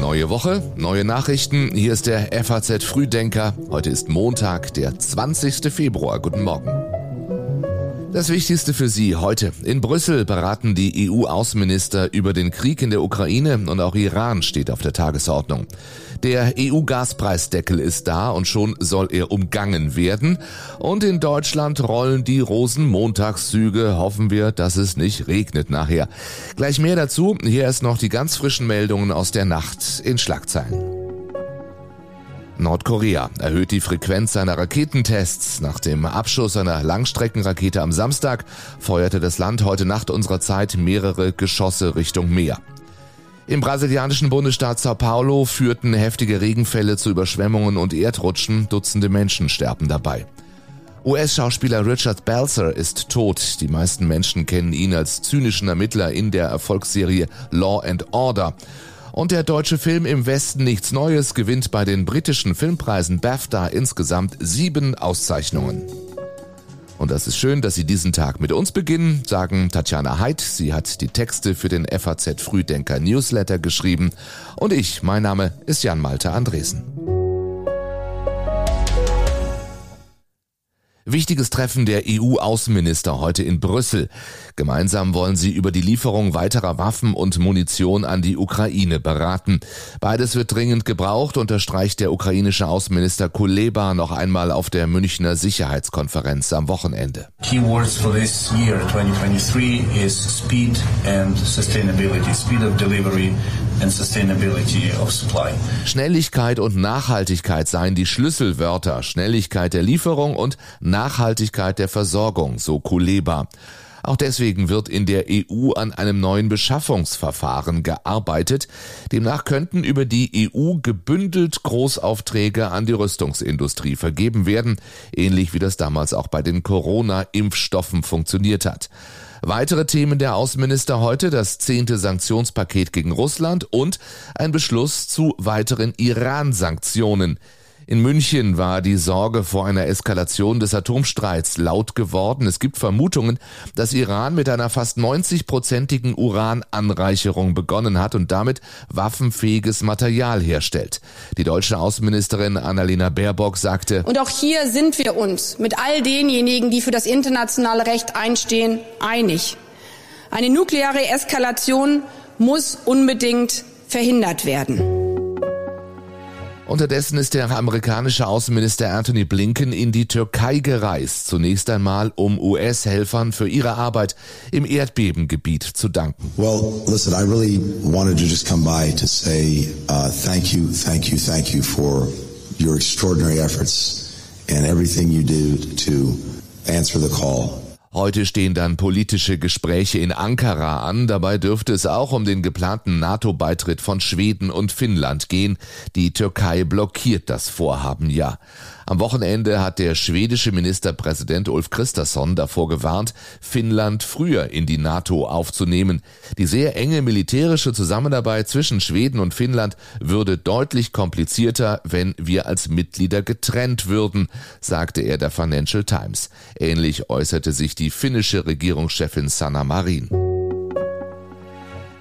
Neue Woche, neue Nachrichten. Hier ist der FAZ Frühdenker. Heute ist Montag, der 20. Februar. Guten Morgen. Das Wichtigste für Sie heute. In Brüssel beraten die EU-Außenminister über den Krieg in der Ukraine und auch Iran steht auf der Tagesordnung. Der EU-Gaspreisdeckel ist da und schon soll er umgangen werden. Und in Deutschland rollen die Rosenmontagszüge. Hoffen wir, dass es nicht regnet nachher. Gleich mehr dazu. Hier erst noch die ganz frischen Meldungen aus der Nacht in Schlagzeilen. Nordkorea erhöht die Frequenz seiner Raketentests. Nach dem Abschuss einer Langstreckenrakete am Samstag feuerte das Land heute Nacht unserer Zeit mehrere Geschosse Richtung Meer. Im brasilianischen Bundesstaat Sao Paulo führten heftige Regenfälle zu Überschwemmungen und Erdrutschen, Dutzende Menschen sterben dabei. US-Schauspieler Richard Belzer ist tot. Die meisten Menschen kennen ihn als zynischen Ermittler in der Erfolgsserie Law and Order. Und der deutsche Film Im Westen nichts Neues gewinnt bei den britischen Filmpreisen BAFTA insgesamt sieben Auszeichnungen. Und das ist schön, dass Sie diesen Tag mit uns beginnen, sagen Tatjana Heid. Sie hat die Texte für den FAZ Frühdenker Newsletter geschrieben. Und ich, mein Name ist Jan Malte Andresen. Wichtiges Treffen der EU-Außenminister heute in Brüssel. Gemeinsam wollen sie über die Lieferung weiterer Waffen und Munition an die Ukraine beraten. Beides wird dringend gebraucht, unterstreicht der ukrainische Außenminister Kuleba noch einmal auf der Münchner Sicherheitskonferenz am Wochenende. Keywords for this year 2023 is speed and sustainability, speed of delivery Schnelligkeit und Nachhaltigkeit seien die Schlüsselwörter. Schnelligkeit der Lieferung und Nachhaltigkeit der Versorgung, so Kuleba. Auch deswegen wird in der EU an einem neuen Beschaffungsverfahren gearbeitet. Demnach könnten über die EU gebündelt Großaufträge an die Rüstungsindustrie vergeben werden, ähnlich wie das damals auch bei den Corona-Impfstoffen funktioniert hat. Weitere Themen der Außenminister heute das zehnte Sanktionspaket gegen Russland und ein Beschluss zu weiteren Iran-Sanktionen. In München war die Sorge vor einer Eskalation des Atomstreits laut geworden. Es gibt Vermutungen, dass Iran mit einer fast 90-prozentigen Urananreicherung begonnen hat und damit waffenfähiges Material herstellt. Die deutsche Außenministerin Annalena Baerbock sagte, Und auch hier sind wir uns mit all denjenigen, die für das internationale Recht einstehen, einig. Eine nukleare Eskalation muss unbedingt verhindert werden. Unterdessen ist der amerikanische Außenminister Anthony Blinken in die Türkei gereist, zunächst einmal um US-Helfern für ihre Arbeit im Erdbebengebiet zu danken. Well, listen, I really wanted to just come by to say uh, thank you, thank you, thank you for your extraordinary efforts and everything you do to answer the call. Heute stehen dann politische Gespräche in Ankara an. Dabei dürfte es auch um den geplanten NATO-Beitritt von Schweden und Finnland gehen. Die Türkei blockiert das Vorhaben ja. Am Wochenende hat der schwedische Ministerpräsident Ulf Christasson davor gewarnt, Finnland früher in die NATO aufzunehmen. Die sehr enge militärische Zusammenarbeit zwischen Schweden und Finnland würde deutlich komplizierter, wenn wir als Mitglieder getrennt würden, sagte er der Financial Times. Ähnlich äußerte sich die finnische Regierungschefin Sanna Marin.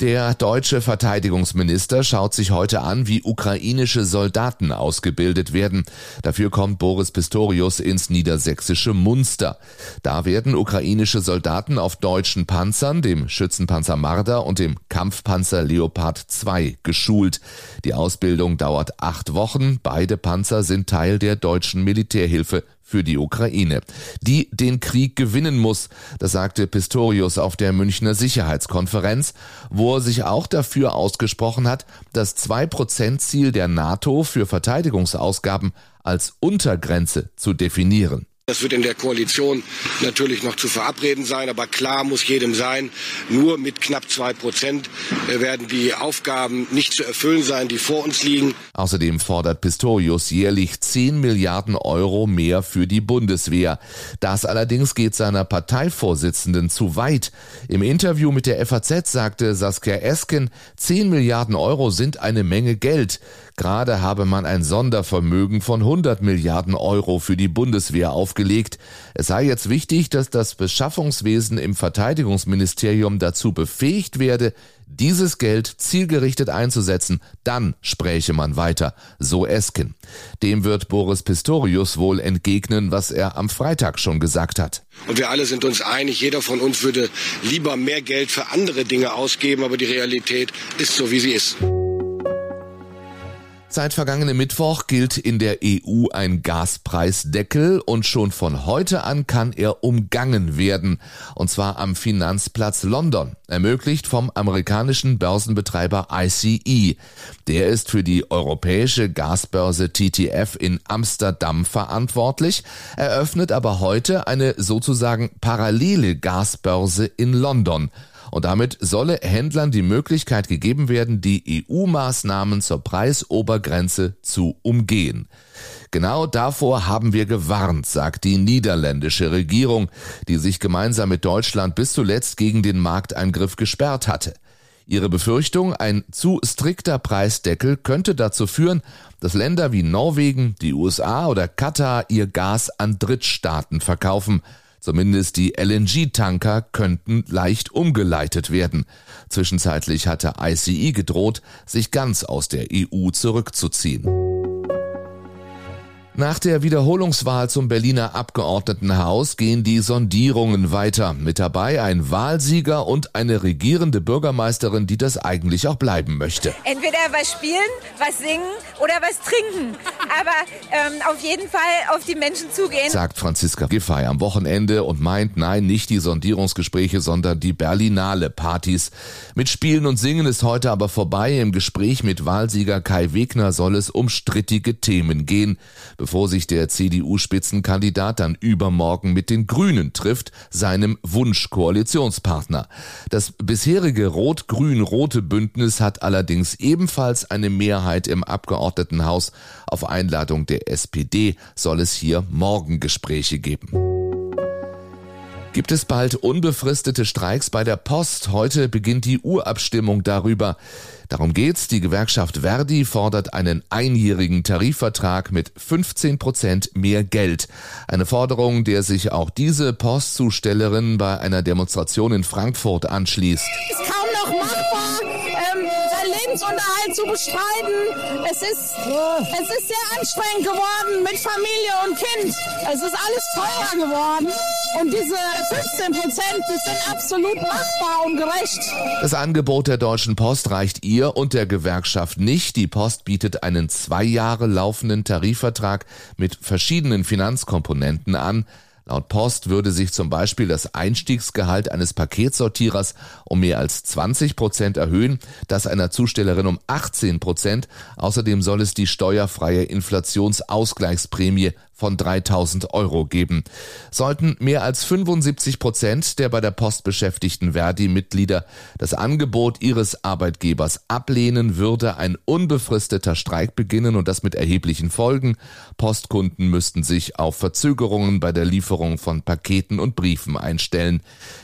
Der deutsche Verteidigungsminister schaut sich heute an, wie ukrainische Soldaten ausgebildet werden. Dafür kommt Boris Pistorius ins niedersächsische Munster. Da werden ukrainische Soldaten auf deutschen Panzern, dem Schützenpanzer Marder und dem Kampfpanzer Leopard 2 geschult. Die Ausbildung dauert acht Wochen. Beide Panzer sind Teil der deutschen Militärhilfe für die Ukraine, die den Krieg gewinnen muss, das sagte Pistorius auf der Münchner Sicherheitskonferenz, wo er sich auch dafür ausgesprochen hat, das 2%-Ziel der NATO für Verteidigungsausgaben als Untergrenze zu definieren. Das wird in der Koalition natürlich noch zu verabreden sein, aber klar muss jedem sein, nur mit knapp zwei Prozent äh, werden die Aufgaben nicht zu erfüllen sein, die vor uns liegen. Außerdem fordert Pistorius jährlich 10 Milliarden Euro mehr für die Bundeswehr. Das allerdings geht seiner Parteivorsitzenden zu weit. Im Interview mit der FAZ sagte Saskia Esken, 10 Milliarden Euro sind eine Menge Geld. Gerade habe man ein Sondervermögen von 100 Milliarden Euro für die Bundeswehr aufgebaut aufgelegt. Es sei jetzt wichtig, dass das Beschaffungswesen im Verteidigungsministerium dazu befähigt werde, dieses Geld zielgerichtet einzusetzen, dann spräche man weiter, so Esken. Dem wird Boris Pistorius wohl entgegnen, was er am Freitag schon gesagt hat. Und wir alle sind uns einig, jeder von uns würde lieber mehr Geld für andere Dinge ausgeben, aber die Realität ist so, wie sie ist. Seit vergangenem Mittwoch gilt in der EU ein Gaspreisdeckel und schon von heute an kann er umgangen werden, und zwar am Finanzplatz London, ermöglicht vom amerikanischen Börsenbetreiber ICE. Der ist für die europäische Gasbörse TTF in Amsterdam verantwortlich, eröffnet aber heute eine sozusagen parallele Gasbörse in London und damit solle Händlern die Möglichkeit gegeben werden, die EU-Maßnahmen zur Preisobergrenze zu umgehen. Genau davor haben wir gewarnt, sagt die niederländische Regierung, die sich gemeinsam mit Deutschland bis zuletzt gegen den Markteingriff gesperrt hatte. Ihre Befürchtung, ein zu strikter Preisdeckel könnte dazu führen, dass Länder wie Norwegen, die USA oder Katar ihr Gas an Drittstaaten verkaufen, Zumindest die LNG-Tanker könnten leicht umgeleitet werden. Zwischenzeitlich hatte ICE gedroht, sich ganz aus der EU zurückzuziehen. Nach der Wiederholungswahl zum Berliner Abgeordnetenhaus gehen die Sondierungen weiter. Mit dabei ein Wahlsieger und eine regierende Bürgermeisterin, die das eigentlich auch bleiben möchte. Entweder was spielen, was singen oder was trinken. Aber ähm, auf jeden Fall auf die Menschen zugehen. Sagt Franziska Giffey am Wochenende und meint, nein, nicht die Sondierungsgespräche, sondern die Berlinale Partys. Mit Spielen und Singen ist heute aber vorbei. Im Gespräch mit Wahlsieger Kai Wegner soll es um strittige Themen gehen bevor sich der CDU-Spitzenkandidat dann übermorgen mit den Grünen trifft, seinem Wunschkoalitionspartner. Das bisherige rot-grün-rote Bündnis hat allerdings ebenfalls eine Mehrheit im Abgeordnetenhaus. Auf Einladung der SPD soll es hier morgen Gespräche geben. Gibt es bald unbefristete Streiks bei der Post? Heute beginnt die Urabstimmung darüber. Darum geht's. Die Gewerkschaft Verdi fordert einen einjährigen Tarifvertrag mit 15 Prozent mehr Geld. Eine Forderung, der sich auch diese Postzustellerin bei einer Demonstration in Frankfurt anschließt. Ist kaum noch machbar, Lebensunterhalt zu bestreiten. Es ist, es ist sehr anstrengend geworden mit Familie und Kind. Es ist alles teurer geworden. Und diese 15 Prozent, die sind absolut machbar und gerecht. Das Angebot der Deutschen Post reicht ihr und der Gewerkschaft nicht. Die Post bietet einen zwei Jahre laufenden Tarifvertrag mit verschiedenen Finanzkomponenten an. Laut Post würde sich zum Beispiel das Einstiegsgehalt eines Paketsortierers um mehr als 20 Prozent erhöhen, das einer Zustellerin um 18 Prozent. Außerdem soll es die steuerfreie Inflationsausgleichsprämie von 3000 Euro geben. Sollten mehr als 75 Prozent der bei der Post beschäftigten Verdi-Mitglieder das Angebot ihres Arbeitgebers ablehnen, würde ein unbefristeter Streik beginnen und das mit erheblichen Folgen. Postkunden müssten sich auf Verzögerungen bei der Lieferung von Paketen und Briefen einstellen.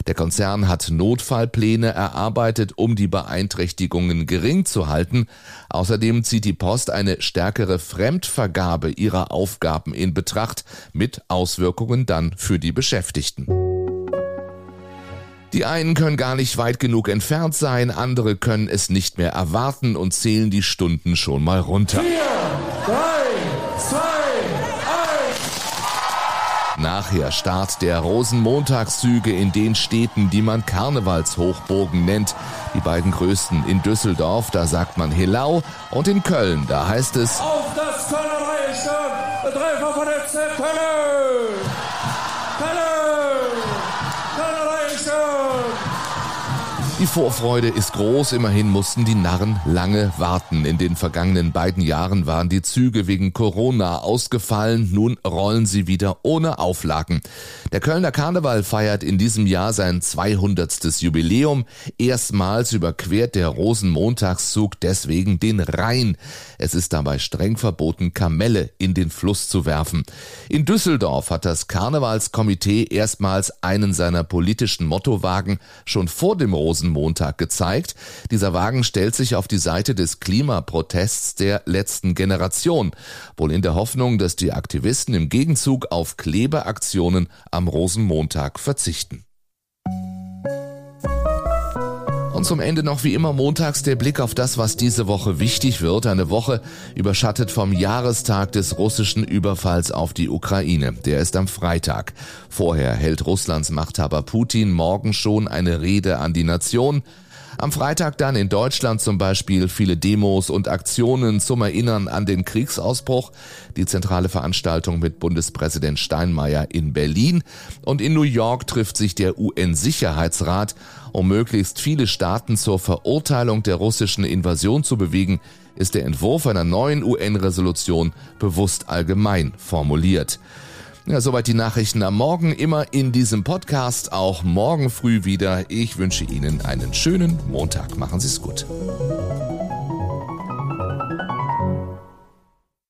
Der Konzern hat Notfallpläne erarbeitet, um die Beeinträchtigungen gering zu halten. Außerdem zieht die Post eine stärkere Fremdvergabe ihrer Aufgaben in Betracht mit Auswirkungen dann für die Beschäftigten. Die einen können gar nicht weit genug entfernt sein, andere können es nicht mehr erwarten und zählen die Stunden schon mal runter. Vier, drei, zwei, Nachher Start der Rosenmontagszüge in den Städten, die man Karnevalshochburgen nennt. Die beiden größten in Düsseldorf, da sagt man Helau und in Köln, da heißt es Auf das Kölner Treffer von FC Köln! Die Vorfreude ist groß, immerhin mussten die Narren lange warten. In den vergangenen beiden Jahren waren die Züge wegen Corona ausgefallen, nun rollen sie wieder ohne Auflagen. Der Kölner Karneval feiert in diesem Jahr sein 200. Jubiläum. Erstmals überquert der Rosenmontagszug deswegen den Rhein. Es ist dabei streng verboten, Kamelle in den Fluss zu werfen. In Düsseldorf hat das Karnevalskomitee erstmals einen seiner politischen Mottowagen schon vor dem Rosenmontag Rosenmontag gezeigt. Dieser Wagen stellt sich auf die Seite des Klimaprotests der letzten Generation, wohl in der Hoffnung, dass die Aktivisten im Gegenzug auf Klebeaktionen am Rosenmontag verzichten. Und zum Ende noch wie immer montags der Blick auf das, was diese Woche wichtig wird. Eine Woche überschattet vom Jahrestag des russischen Überfalls auf die Ukraine. Der ist am Freitag. Vorher hält Russlands Machthaber Putin morgen schon eine Rede an die Nation. Am Freitag dann in Deutschland zum Beispiel viele Demos und Aktionen zum Erinnern an den Kriegsausbruch, die zentrale Veranstaltung mit Bundespräsident Steinmeier in Berlin und in New York trifft sich der UN-Sicherheitsrat, um möglichst viele Staaten zur Verurteilung der russischen Invasion zu bewegen, ist der Entwurf einer neuen UN-Resolution bewusst allgemein formuliert. Ja, soweit die Nachrichten am Morgen, immer in diesem Podcast, auch morgen früh wieder. Ich wünsche Ihnen einen schönen Montag. Machen Sie es gut.